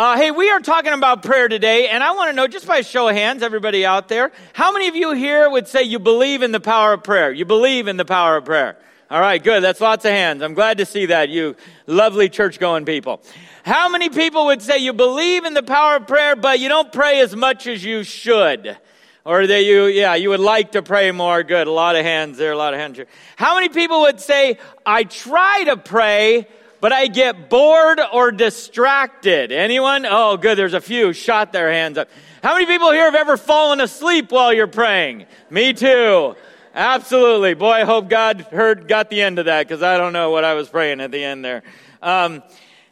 Uh, hey, we are talking about prayer today, and I want to know, just by show of hands, everybody out there, how many of you here would say you believe in the power of prayer? You believe in the power of prayer. All right, good. That's lots of hands. I'm glad to see that, you lovely church going people. How many people would say you believe in the power of prayer, but you don't pray as much as you should? Or that you, yeah, you would like to pray more. Good. A lot of hands there, a lot of hands here. How many people would say, I try to pray, but I get bored or distracted. Anyone? Oh, good. There's a few shot their hands up. How many people here have ever fallen asleep while you're praying? Me too. Absolutely. Boy, I hope God heard, got the end of that because I don't know what I was praying at the end there. Um,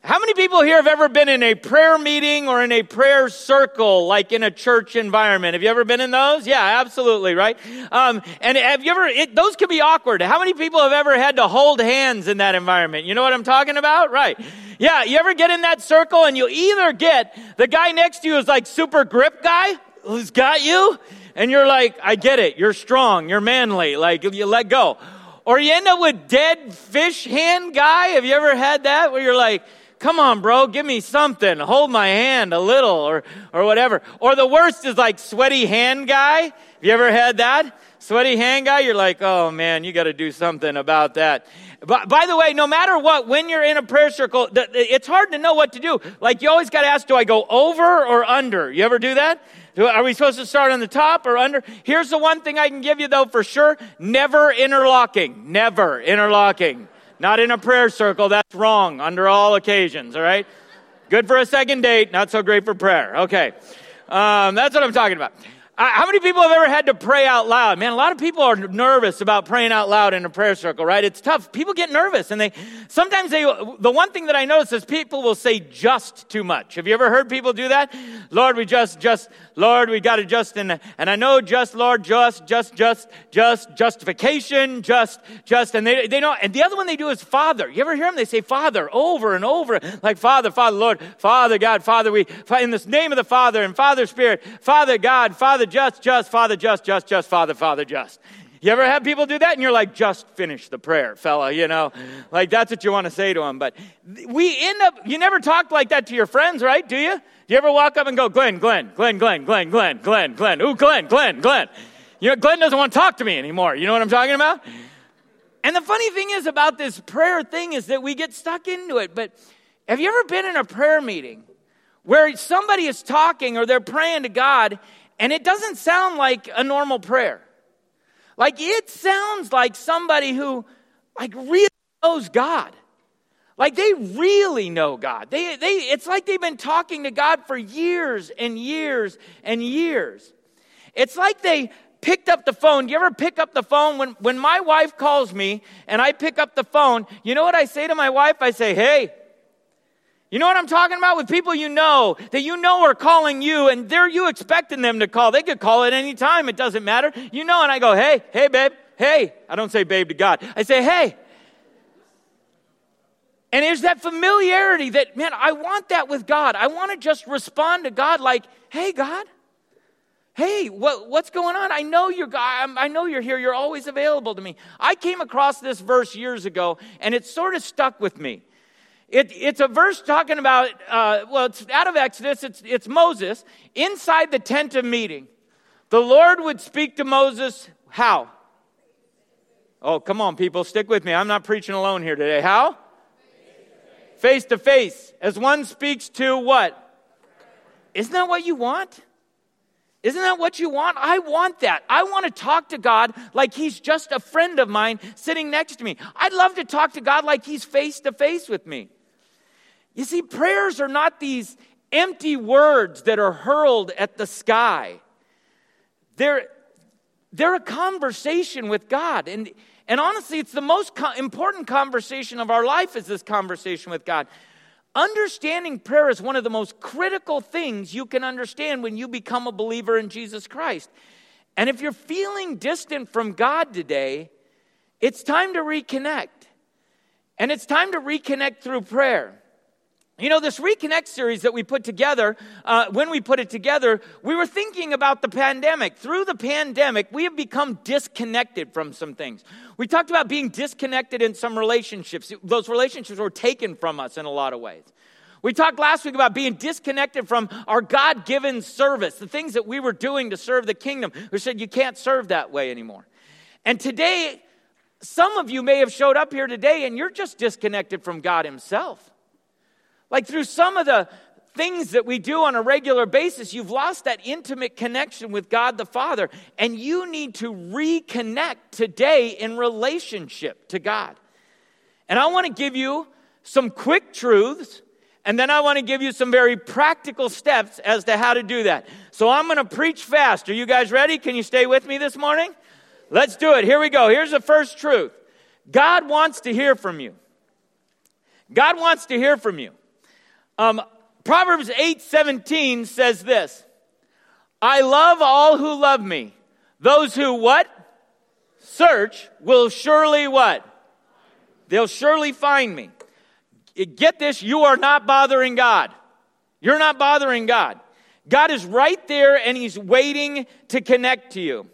how many people here have ever been in a prayer meeting or in a prayer circle, like in a church environment? Have you ever been in those? Yeah, absolutely, right? Um, and have you ever, it, those can be awkward. How many people have ever had to hold hands in that environment? You know what I'm talking about? Right. Yeah, you ever get in that circle and you either get the guy next to you is like super grip guy who's got you, and you're like, I get it, you're strong, you're manly, like you let go. Or you end up with dead fish hand guy. Have you ever had that where you're like, come on, bro, give me something. Hold my hand a little or, or whatever. Or the worst is like sweaty hand guy. Have you ever had that? Sweaty hand guy, you're like, oh man, you got to do something about that. But by the way, no matter what, when you're in a prayer circle, it's hard to know what to do. Like you always got to ask, do I go over or under? You ever do that? Are we supposed to start on the top or under? Here's the one thing I can give you though for sure. Never interlocking. Never interlocking. Not in a prayer circle. That's wrong under all occasions, all right? Good for a second date, not so great for prayer. Okay. Um, that's what I'm talking about. How many people have ever had to pray out loud? Man, a lot of people are nervous about praying out loud in a prayer circle, right? It's tough. People get nervous and they, sometimes they, the one thing that I notice is people will say just too much. Have you ever heard people do that? Lord, we just, just, Lord, we got to just, and, and I know just, Lord, just, just, just, just, justification, just, just, and they, they know, and the other one they do is Father. You ever hear them? They say Father over and over, like Father, Father, Lord, Father, God, Father, we, in this name of the Father and Father Spirit, Father, God, Father, just, just, Father, just, just, just, Father, Father, just. You ever have people do that and you're like, just finish the prayer, fella, you know? Like that's what you want to say to them. But we end up, you never talk like that to your friends, right? Do you? Do you ever walk up and go, Glenn, Glenn, Glenn, Glenn, Glenn, Glenn, Glenn, Glenn, ooh, Glenn, Glenn, Glenn. You know, Glenn doesn't want to talk to me anymore. You know what I'm talking about? And the funny thing is about this prayer thing is that we get stuck into it. But have you ever been in a prayer meeting where somebody is talking or they're praying to God and it doesn't sound like a normal prayer. Like it sounds like somebody who like really knows God. Like they really know God. They, they, it's like they've been talking to God for years and years and years. It's like they picked up the phone. Do you ever pick up the phone? When, when my wife calls me and I pick up the phone, you know what I say to my wife? I say, hey, you know what I'm talking about? With people you know, that you know are calling you, and they're you expecting them to call. They could call at any time, it doesn't matter. You know, and I go, hey, hey, babe, hey. I don't say babe to God. I say, hey. And there's that familiarity that, man, I want that with God. I want to just respond to God like, hey, God. Hey, what, what's going on? I know you're God. I know you're here. You're always available to me. I came across this verse years ago, and it sort of stuck with me. It, it's a verse talking about, uh, well, it's out of Exodus, it's, it's Moses inside the tent of meeting. The Lord would speak to Moses, how? Oh, come on, people, stick with me. I'm not preaching alone here today. How? Face to face. As one speaks to what? Isn't that what you want? Isn't that what you want? I want that. I want to talk to God like He's just a friend of mine sitting next to me. I'd love to talk to God like He's face to face with me. You see, prayers are not these empty words that are hurled at the sky. They're, they're a conversation with God. And, and honestly, it's the most co- important conversation of our life is this conversation with God. Understanding prayer is one of the most critical things you can understand when you become a believer in Jesus Christ. And if you're feeling distant from God today, it's time to reconnect. And it's time to reconnect through prayer. You know, this Reconnect series that we put together, uh, when we put it together, we were thinking about the pandemic. Through the pandemic, we have become disconnected from some things. We talked about being disconnected in some relationships. Those relationships were taken from us in a lot of ways. We talked last week about being disconnected from our God given service, the things that we were doing to serve the kingdom. We said you can't serve that way anymore. And today, some of you may have showed up here today and you're just disconnected from God Himself. Like through some of the things that we do on a regular basis, you've lost that intimate connection with God the Father, and you need to reconnect today in relationship to God. And I want to give you some quick truths, and then I want to give you some very practical steps as to how to do that. So I'm going to preach fast. Are you guys ready? Can you stay with me this morning? Let's do it. Here we go. Here's the first truth God wants to hear from you. God wants to hear from you. Um, Proverbs 8 17 says this I love all who love me. Those who what? Search will surely what? They'll surely find me. Get this, you are not bothering God. You're not bothering God. God is right there and He's waiting to connect to you.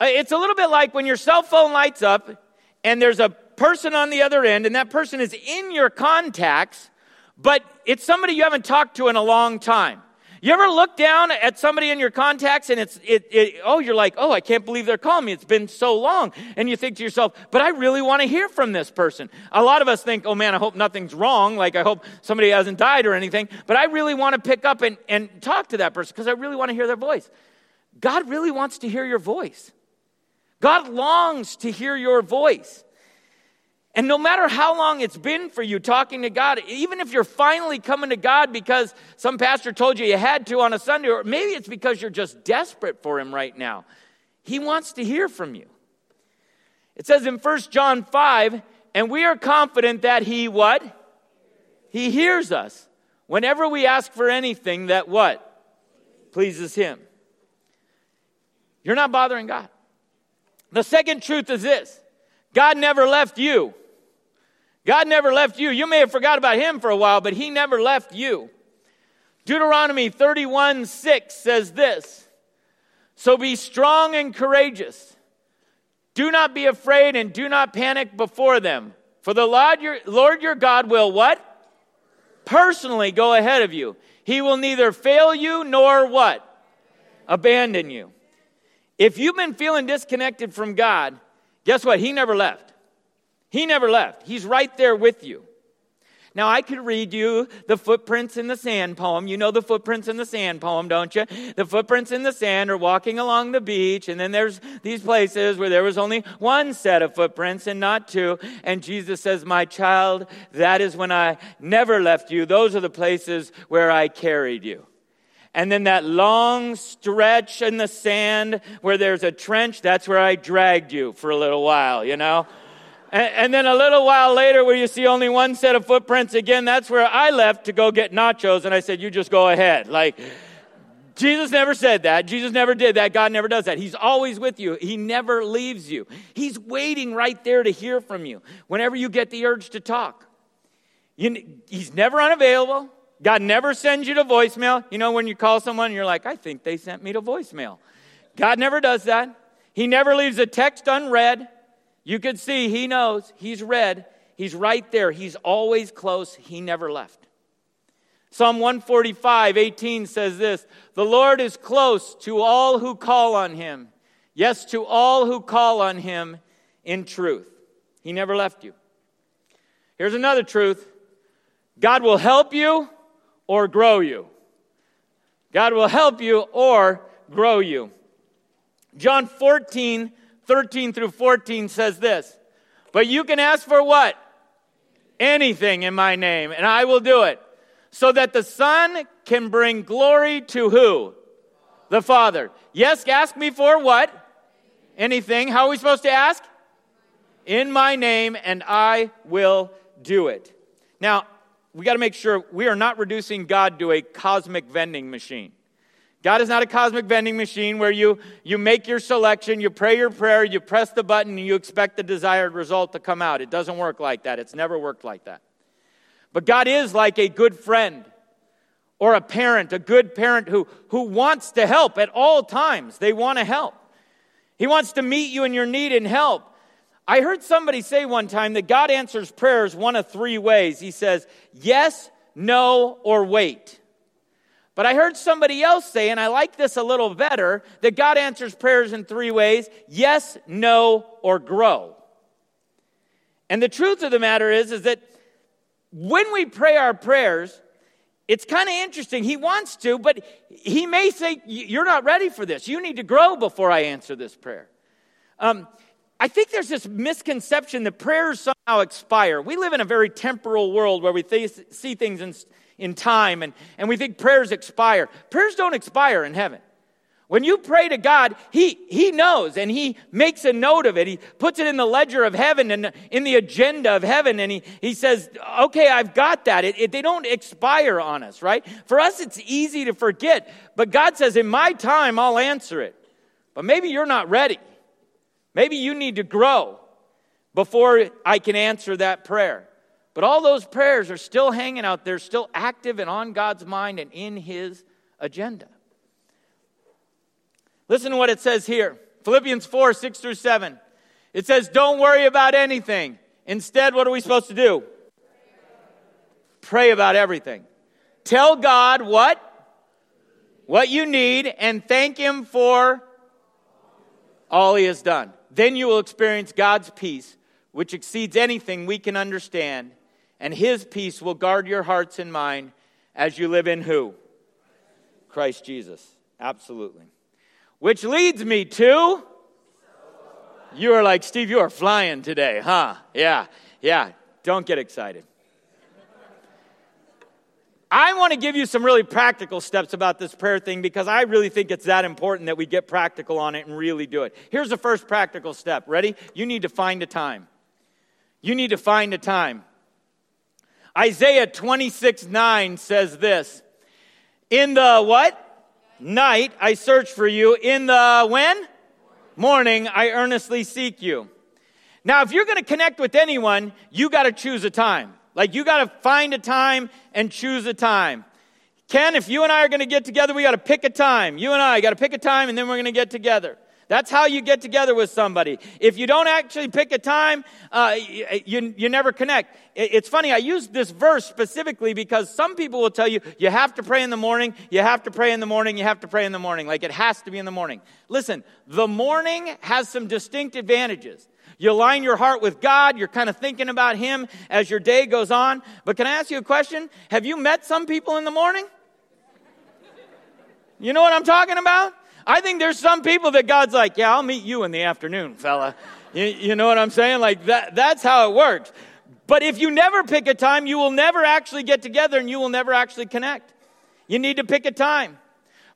Uh, it's a little bit like when your cell phone lights up and there's a person on the other end, and that person is in your contacts, but it's somebody you haven't talked to in a long time. You ever look down at somebody in your contacts and it's, it, it, oh, you're like, oh, I can't believe they're calling me. It's been so long. And you think to yourself, but I really want to hear from this person. A lot of us think, oh man, I hope nothing's wrong. Like, I hope somebody hasn't died or anything. But I really want to pick up and, and talk to that person because I really want to hear their voice. God really wants to hear your voice. God longs to hear your voice. And no matter how long it's been for you talking to God, even if you're finally coming to God because some pastor told you you had to on a Sunday, or maybe it's because you're just desperate for Him right now, He wants to hear from you. It says in 1 John 5, and we are confident that He what? He hears us whenever we ask for anything that what? Pleases Him. You're not bothering God. The second truth is this God never left you. God never left you. You may have forgot about him for a while, but he never left you. Deuteronomy 31 6 says this So be strong and courageous. Do not be afraid and do not panic before them. For the Lord your, Lord your God will what? Personally go ahead of you. He will neither fail you nor what? Abandon you. If you've been feeling disconnected from God, guess what? He never left. He never left. He's right there with you. Now, I could read you the footprints in the sand poem. You know the footprints in the sand poem, don't you? The footprints in the sand are walking along the beach, and then there's these places where there was only one set of footprints and not two. And Jesus says, My child, that is when I never left you. Those are the places where I carried you. And then that long stretch in the sand where there's a trench, that's where I dragged you for a little while, you know? And, and, then a little while later, where you see only one set of footprints again, that's where I left to go get nachos. And I said, You just go ahead. Like, Jesus never said that. Jesus never did that. God never does that. He's always with you. He never leaves you. He's waiting right there to hear from you whenever you get the urge to talk. You, he's never unavailable. God never sends you to voicemail. You know, when you call someone, you're like, I think they sent me to voicemail. God never does that. He never leaves a text unread. You could see he knows, he's read, he's right there, he's always close, he never left. Psalm 145, 18 says this The Lord is close to all who call on him. Yes, to all who call on him in truth. He never left you. Here's another truth God will help you or grow you. God will help you or grow you. John 14, 13 through 14 says this But you can ask for what? Anything in my name, and I will do it. So that the Son can bring glory to who? The Father. Yes, ask me for what? Anything. How are we supposed to ask? In my name, and I will do it. Now, we got to make sure we are not reducing God to a cosmic vending machine. God is not a cosmic vending machine where you, you make your selection, you pray your prayer, you press the button, and you expect the desired result to come out. It doesn't work like that. It's never worked like that. But God is like a good friend or a parent, a good parent who, who wants to help at all times. They want to help. He wants to meet you in your need and help. I heard somebody say one time that God answers prayers one of three ways. He says, yes, no, or wait. But I heard somebody else say, and I like this a little better, that God answers prayers in three ways yes, no, or grow. And the truth of the matter is, is that when we pray our prayers, it's kind of interesting. He wants to, but he may say, You're not ready for this. You need to grow before I answer this prayer. Um, I think there's this misconception that prayers somehow expire. We live in a very temporal world where we th- see things in, in time and, and we think prayers expire. Prayers don't expire in heaven. When you pray to God, he, he knows and He makes a note of it. He puts it in the ledger of heaven and in the agenda of heaven. And He, he says, okay, I've got that. It, it, they don't expire on us, right? For us, it's easy to forget. But God says, in my time, I'll answer it. But maybe you're not ready. Maybe you need to grow before I can answer that prayer. But all those prayers are still hanging out there, still active and on God's mind and in His agenda. Listen to what it says here Philippians 4 6 through 7. It says, Don't worry about anything. Instead, what are we supposed to do? Pray about everything. Tell God what? What you need and thank Him for all He has done. Then you will experience God's peace, which exceeds anything we can understand, and His peace will guard your hearts and mind as you live in who? Christ Jesus. Absolutely. Which leads me to. You are like, Steve, you are flying today, huh? Yeah, yeah. Don't get excited. I want to give you some really practical steps about this prayer thing because I really think it's that important that we get practical on it and really do it. Here's the first practical step. Ready? You need to find a time. You need to find a time. Isaiah 26 9 says this In the what? Night I search for you. In the when? Morning I earnestly seek you. Now, if you're going to connect with anyone, you got to choose a time. Like you got to find a time and choose a time. Ken, if you and I are going to get together, we got to pick a time. You and I got to pick a time and then we're going to get together. That's how you get together with somebody. If you don't actually pick a time, uh, you, you never connect. It's funny, I use this verse specifically because some people will tell you, you have to pray in the morning, you have to pray in the morning, you have to pray in the morning. Like it has to be in the morning. Listen, the morning has some distinct advantages. You align your heart with God. You're kind of thinking about Him as your day goes on. But can I ask you a question? Have you met some people in the morning? You know what I'm talking about? I think there's some people that God's like, yeah, I'll meet you in the afternoon, fella. You, you know what I'm saying? Like that, that's how it works. But if you never pick a time, you will never actually get together and you will never actually connect. You need to pick a time.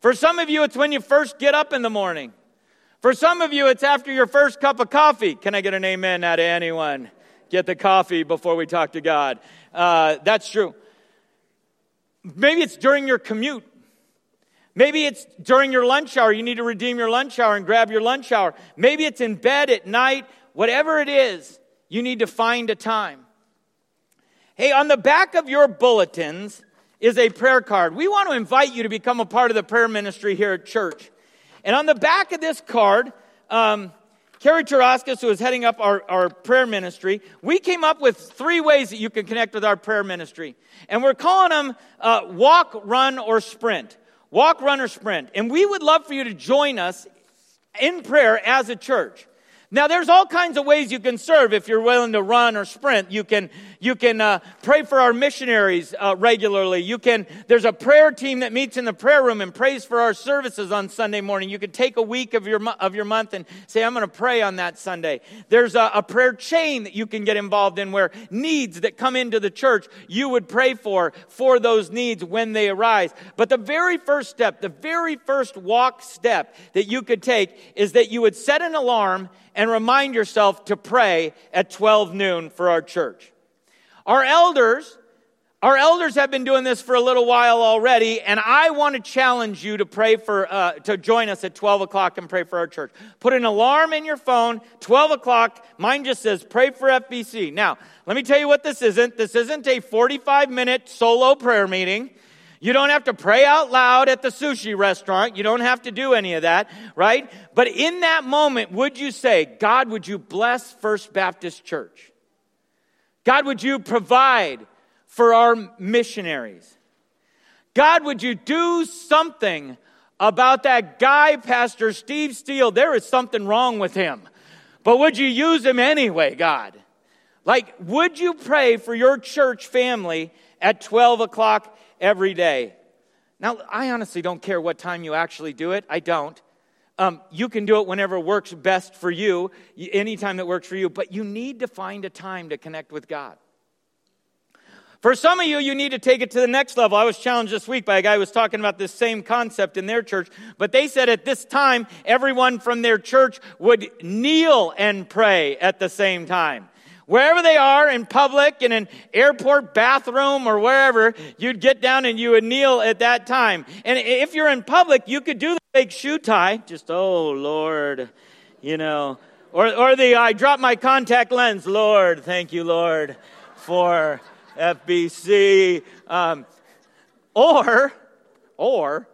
For some of you, it's when you first get up in the morning. For some of you, it's after your first cup of coffee. Can I get an amen out of anyone? Get the coffee before we talk to God. Uh, that's true. Maybe it's during your commute. Maybe it's during your lunch hour. You need to redeem your lunch hour and grab your lunch hour. Maybe it's in bed at night. Whatever it is, you need to find a time. Hey, on the back of your bulletins is a prayer card. We want to invite you to become a part of the prayer ministry here at church. And on the back of this card, um, Carrie Taraskis, who is heading up our, our prayer ministry, we came up with three ways that you can connect with our prayer ministry. And we're calling them uh, walk, run, or sprint. Walk, run, or sprint. And we would love for you to join us in prayer as a church. Now, there's all kinds of ways you can serve if you're willing to run or sprint. You can, you can uh, pray for our missionaries uh, regularly. You can, there's a prayer team that meets in the prayer room and prays for our services on Sunday morning. You can take a week of your, of your month and say, I'm going to pray on that Sunday. There's a, a prayer chain that you can get involved in where needs that come into the church, you would pray for, for those needs when they arise. But the very first step, the very first walk step that you could take is that you would set an alarm and remind yourself to pray at 12 noon for our church. Our elders, our elders have been doing this for a little while already, and I want to challenge you to pray for, uh, to join us at 12 o'clock and pray for our church. Put an alarm in your phone, 12 o'clock. Mine just says pray for FBC. Now, let me tell you what this isn't. This isn't a 45 minute solo prayer meeting. You don't have to pray out loud at the sushi restaurant. You don't have to do any of that, right? But in that moment, would you say, God, would you bless First Baptist Church? God, would you provide for our missionaries. God, would you do something about that guy, Pastor Steve Steele? There is something wrong with him. But would you use him anyway, God? Like, would you pray for your church family at 12 o'clock every day? Now, I honestly don't care what time you actually do it. I don't. Um, you can do it whenever works best for you, any time that works for you, but you need to find a time to connect with God. For some of you, you need to take it to the next level. I was challenged this week by a guy who was talking about this same concept in their church, but they said at this time, everyone from their church would kneel and pray at the same time. Wherever they are in public, in an airport bathroom or wherever, you'd get down and you would kneel at that time. And if you're in public, you could do the fake shoe tie, just, oh Lord, you know, or, or the I drop my contact lens, Lord, thank you, Lord, for FBC. Um, or, or,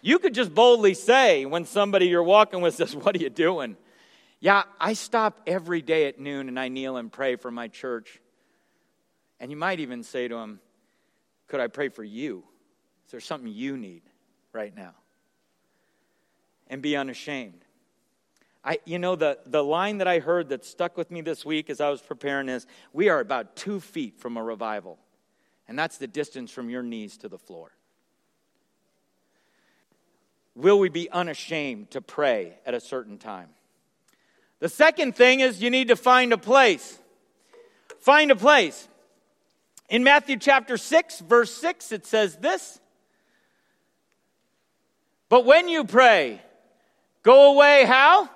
you could just boldly say when somebody you're walking with says, What are you doing? Yeah, I stop every day at noon and I kneel and pray for my church. And you might even say to him, Could I pray for you? Is there something you need right now? And be unashamed. I, you know, the, the line that I heard that stuck with me this week as I was preparing is we are about two feet from a revival. And that's the distance from your knees to the floor. Will we be unashamed to pray at a certain time? The second thing is you need to find a place. Find a place. In Matthew chapter 6, verse 6, it says this But when you pray, go away how?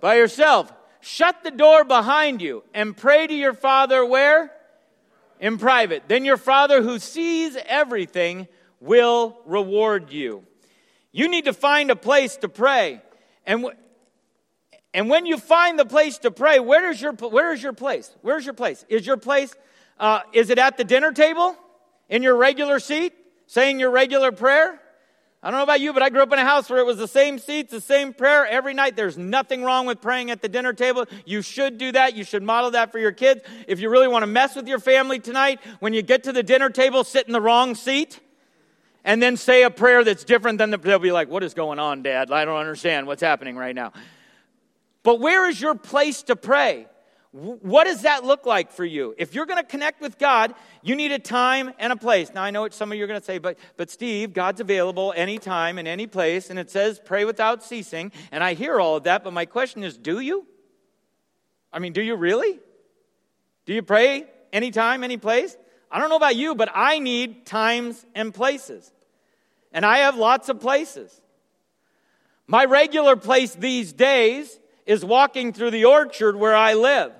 by yourself. Shut the door behind you and pray to your Father where? In private. Then your Father who sees everything will reward you. You need to find a place to pray. And, and when you find the place to pray, where is your, where is your place? Where's your place? Is your place, uh, is it at the dinner table? In your regular seat? Saying your regular prayer? I don't know about you, but I grew up in a house where it was the same seats, the same prayer every night. There's nothing wrong with praying at the dinner table. You should do that. You should model that for your kids. If you really want to mess with your family tonight, when you get to the dinner table, sit in the wrong seat and then say a prayer that's different than the, they'll be like, what is going on, dad? I don't understand what's happening right now. But where is your place to pray? What does that look like for you? If you're going to connect with God, you need a time and a place. Now, I know what some of you are going to say, but, but Steve, God's available anytime and any place, and it says pray without ceasing. And I hear all of that, but my question is do you? I mean, do you really? Do you pray anytime, any place? I don't know about you, but I need times and places. And I have lots of places. My regular place these days is walking through the orchard where I live.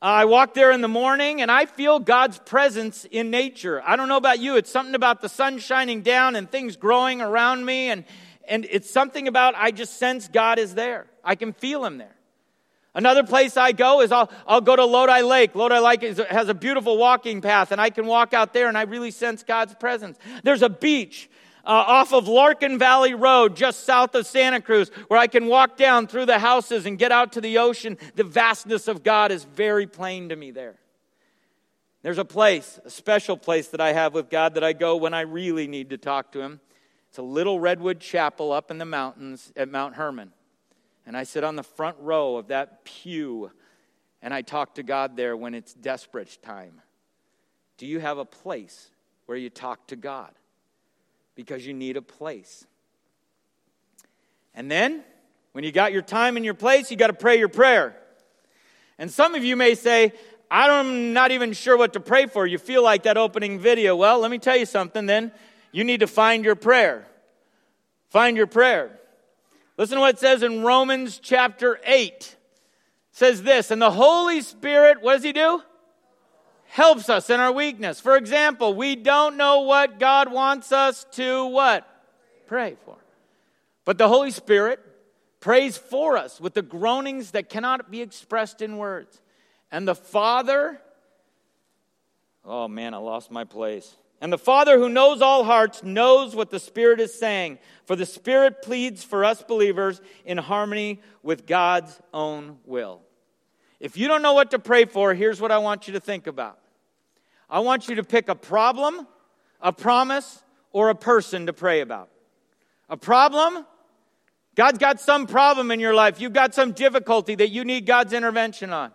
I walk there in the morning and I feel God's presence in nature. I don't know about you. It's something about the sun shining down and things growing around me. And, and it's something about I just sense God is there. I can feel Him there. Another place I go is I'll, I'll go to Lodi Lake. Lodi Lake is, has a beautiful walking path, and I can walk out there and I really sense God's presence. There's a beach uh, off of Larkin Valley Road, just south of Santa Cruz, where I can walk down through the houses and get out to the ocean. The vastness of God is very plain to me there. There's a place, a special place that I have with God that I go when I really need to talk to Him. It's a little redwood chapel up in the mountains at Mount Hermon. And I sit on the front row of that pew and I talk to God there when it's desperate time. Do you have a place where you talk to God? Because you need a place. And then, when you got your time and your place, you got to pray your prayer. And some of you may say, I'm not even sure what to pray for. You feel like that opening video. Well, let me tell you something then. You need to find your prayer. Find your prayer. Listen to what it says in Romans chapter 8. It says this, and the Holy Spirit, what does he do? Helps us in our weakness. For example, we don't know what God wants us to what? Pray for. But the Holy Spirit prays for us with the groanings that cannot be expressed in words. And the Father, oh man, I lost my place. And the Father who knows all hearts knows what the Spirit is saying, for the Spirit pleads for us believers in harmony with God's own will. If you don't know what to pray for, here's what I want you to think about. I want you to pick a problem, a promise, or a person to pray about. A problem? God's got some problem in your life. You've got some difficulty that you need God's intervention on.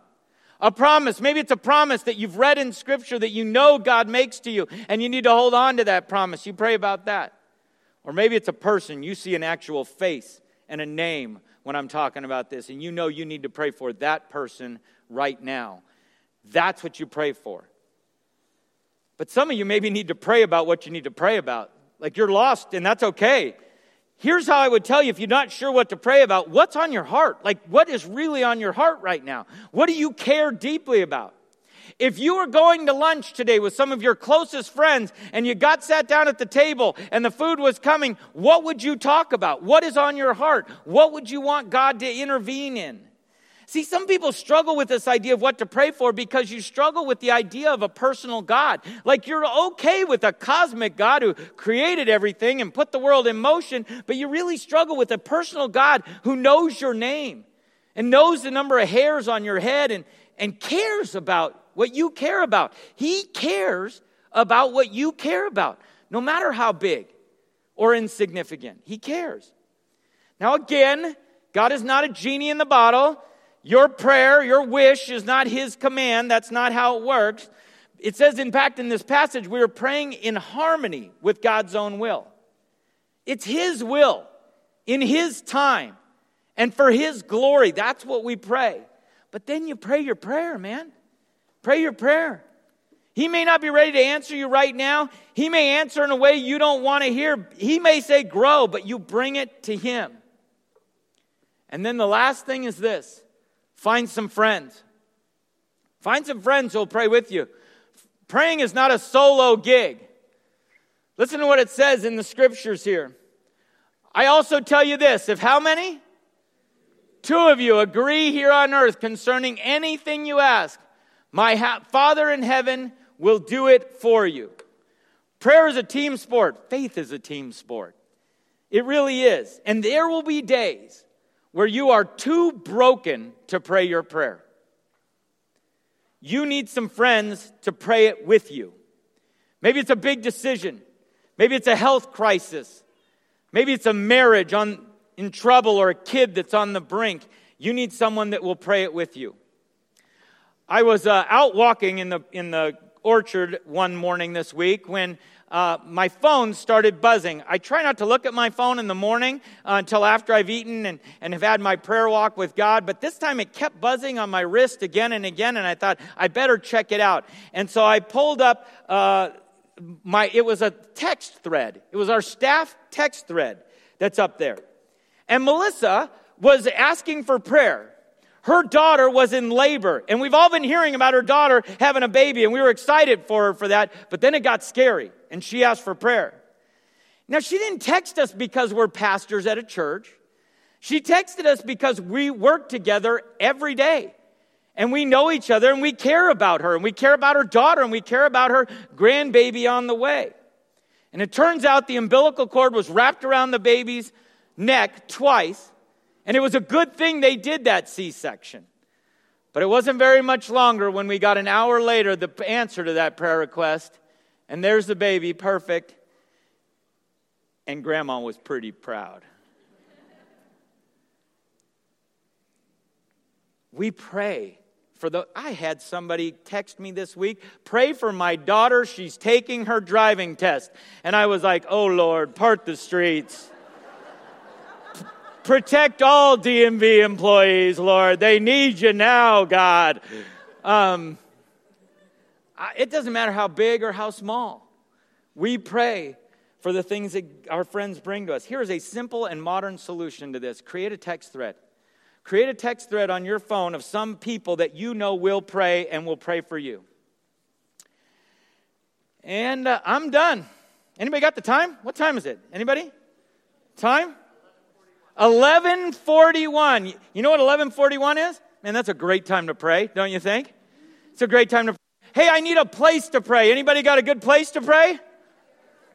A promise. Maybe it's a promise that you've read in Scripture that you know God makes to you, and you need to hold on to that promise. You pray about that. Or maybe it's a person. You see an actual face and a name when I'm talking about this, and you know you need to pray for that person right now. That's what you pray for. But some of you maybe need to pray about what you need to pray about. Like you're lost, and that's okay. Here's how I would tell you if you're not sure what to pray about what's on your heart? Like, what is really on your heart right now? What do you care deeply about? If you were going to lunch today with some of your closest friends and you got sat down at the table and the food was coming, what would you talk about? What is on your heart? What would you want God to intervene in? See, some people struggle with this idea of what to pray for because you struggle with the idea of a personal God. Like you're okay with a cosmic God who created everything and put the world in motion, but you really struggle with a personal God who knows your name and knows the number of hairs on your head and, and cares about what you care about. He cares about what you care about, no matter how big or insignificant. He cares. Now, again, God is not a genie in the bottle. Your prayer, your wish is not His command. That's not how it works. It says, in fact, in this passage, we are praying in harmony with God's own will. It's His will in His time and for His glory. That's what we pray. But then you pray your prayer, man. Pray your prayer. He may not be ready to answer you right now. He may answer in a way you don't want to hear. He may say, grow, but you bring it to Him. And then the last thing is this find some friends. Find some friends who'll pray with you. Praying is not a solo gig. Listen to what it says in the scriptures here. I also tell you this if how many? Two of you agree here on earth concerning anything you ask, my ha- Father in heaven will do it for you. Prayer is a team sport. Faith is a team sport. It really is. And there will be days where you are too broken to pray your prayer. You need some friends to pray it with you. Maybe it's a big decision. Maybe it's a health crisis. Maybe it's a marriage on, in trouble or a kid that's on the brink. You need someone that will pray it with you. I was uh, out walking in the, in the orchard one morning this week when uh, my phone started buzzing. I try not to look at my phone in the morning uh, until after I've eaten and, and have had my prayer walk with God, but this time it kept buzzing on my wrist again and again, and I thought, I better check it out. And so I pulled up uh, my, it was a text thread. It was our staff text thread that's up there. And Melissa was asking for prayer her daughter was in labor. And we've all been hearing about her daughter having a baby, and we were excited for her for that. But then it got scary, and she asked for prayer. Now, she didn't text us because we're pastors at a church. She texted us because we work together every day. And we know each other and we care about her and we care about her daughter and we care about her grandbaby on the way. And it turns out the umbilical cord was wrapped around the baby's neck twice and it was a good thing they did that C section. But it wasn't very much longer when we got an hour later the answer to that prayer request. And there's the baby, perfect. And grandma was pretty proud. we pray for the I had somebody text me this week, pray for my daughter, she's taking her driving test. And I was like, "Oh Lord, part the streets." Protect all DMV employees, Lord. They need you now, God. Um, it doesn't matter how big or how small. We pray for the things that our friends bring to us. Here is a simple and modern solution to this create a text thread. Create a text thread on your phone of some people that you know will pray and will pray for you. And uh, I'm done. Anybody got the time? What time is it? Anybody? Time? 1141. You know what 1141 is? Man, that's a great time to pray, don't you think? It's a great time to pray. Hey, I need a place to pray. Anybody got a good place to pray?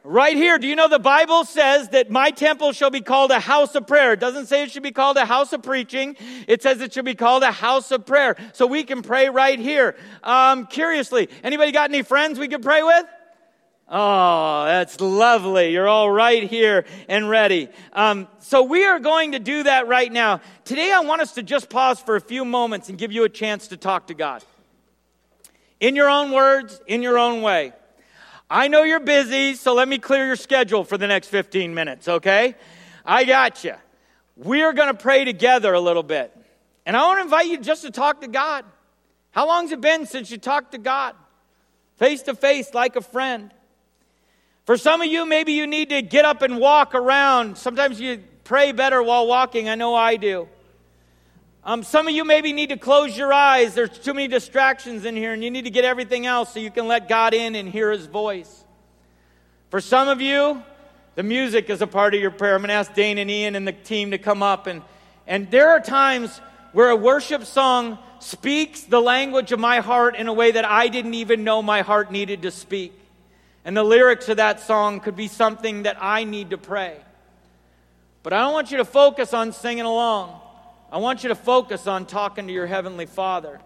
Right here, do you know the Bible says that my temple shall be called a house of prayer? It doesn't say it should be called a house of preaching. It says it should be called a house of prayer. So we can pray right here. Um, curiously, anybody got any friends we could pray with? Oh, that's lovely. You're all right here and ready. Um, so we are going to do that right now. Today, I want us to just pause for a few moments and give you a chance to talk to God. In your own words, in your own way. I know you're busy, so let me clear your schedule for the next 15 minutes, okay? I got you. We're going to pray together a little bit. And I want to invite you just to talk to God. How long's it been since you talked to God? Face to face, like a friend. For some of you, maybe you need to get up and walk around. Sometimes you pray better while walking. I know I do. Um, some of you maybe need to close your eyes. There's too many distractions in here, and you need to get everything else so you can let God in and hear His voice. For some of you, the music is a part of your prayer. I'm going to ask Dane and Ian and the team to come up. And, and there are times where a worship song speaks the language of my heart in a way that I didn't even know my heart needed to speak. And the lyrics of that song could be something that I need to pray. But I don't want you to focus on singing along. I want you to focus on talking to your Heavenly Father.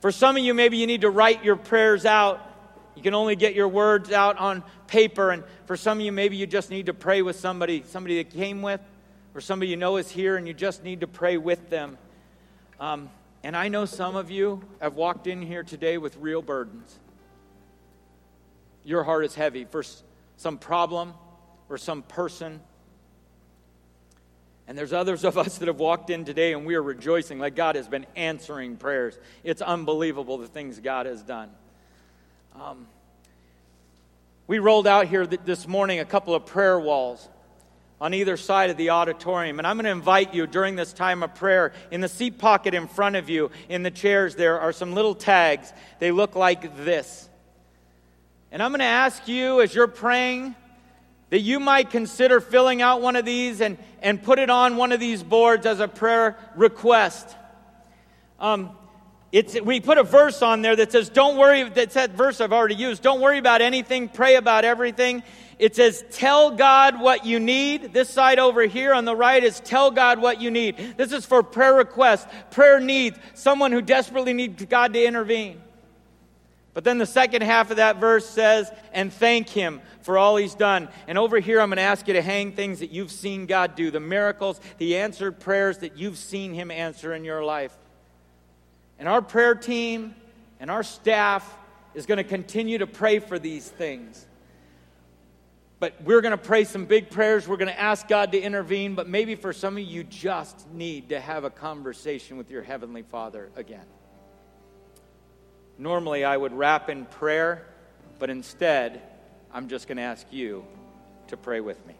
For some of you, maybe you need to write your prayers out. You can only get your words out on paper. And for some of you, maybe you just need to pray with somebody, somebody that came with, or somebody you know is here, and you just need to pray with them. Um, and I know some of you have walked in here today with real burdens. Your heart is heavy for some problem or some person and there's others of us that have walked in today and we are rejoicing like God has been answering prayers. It's unbelievable the things God has done. Um, we rolled out here this morning a couple of prayer walls on either side of the auditorium. And I'm going to invite you during this time of prayer, in the seat pocket in front of you, in the chairs, there are some little tags. They look like this. And I'm going to ask you as you're praying that you might consider filling out one of these and, and put it on one of these boards as a prayer request. Um, it's, we put a verse on there that says, Don't worry, that's that verse I've already used. Don't worry about anything, pray about everything. It says, Tell God what you need. This side over here on the right is Tell God what you need. This is for prayer requests, prayer needs, someone who desperately needs God to intervene. But then the second half of that verse says, and thank him for all he's done. And over here, I'm going to ask you to hang things that you've seen God do, the miracles, the answered prayers that you've seen him answer in your life. And our prayer team and our staff is going to continue to pray for these things. But we're going to pray some big prayers. We're going to ask God to intervene. But maybe for some of you, you just need to have a conversation with your Heavenly Father again. Normally, I would wrap in prayer, but instead, I'm just going to ask you to pray with me.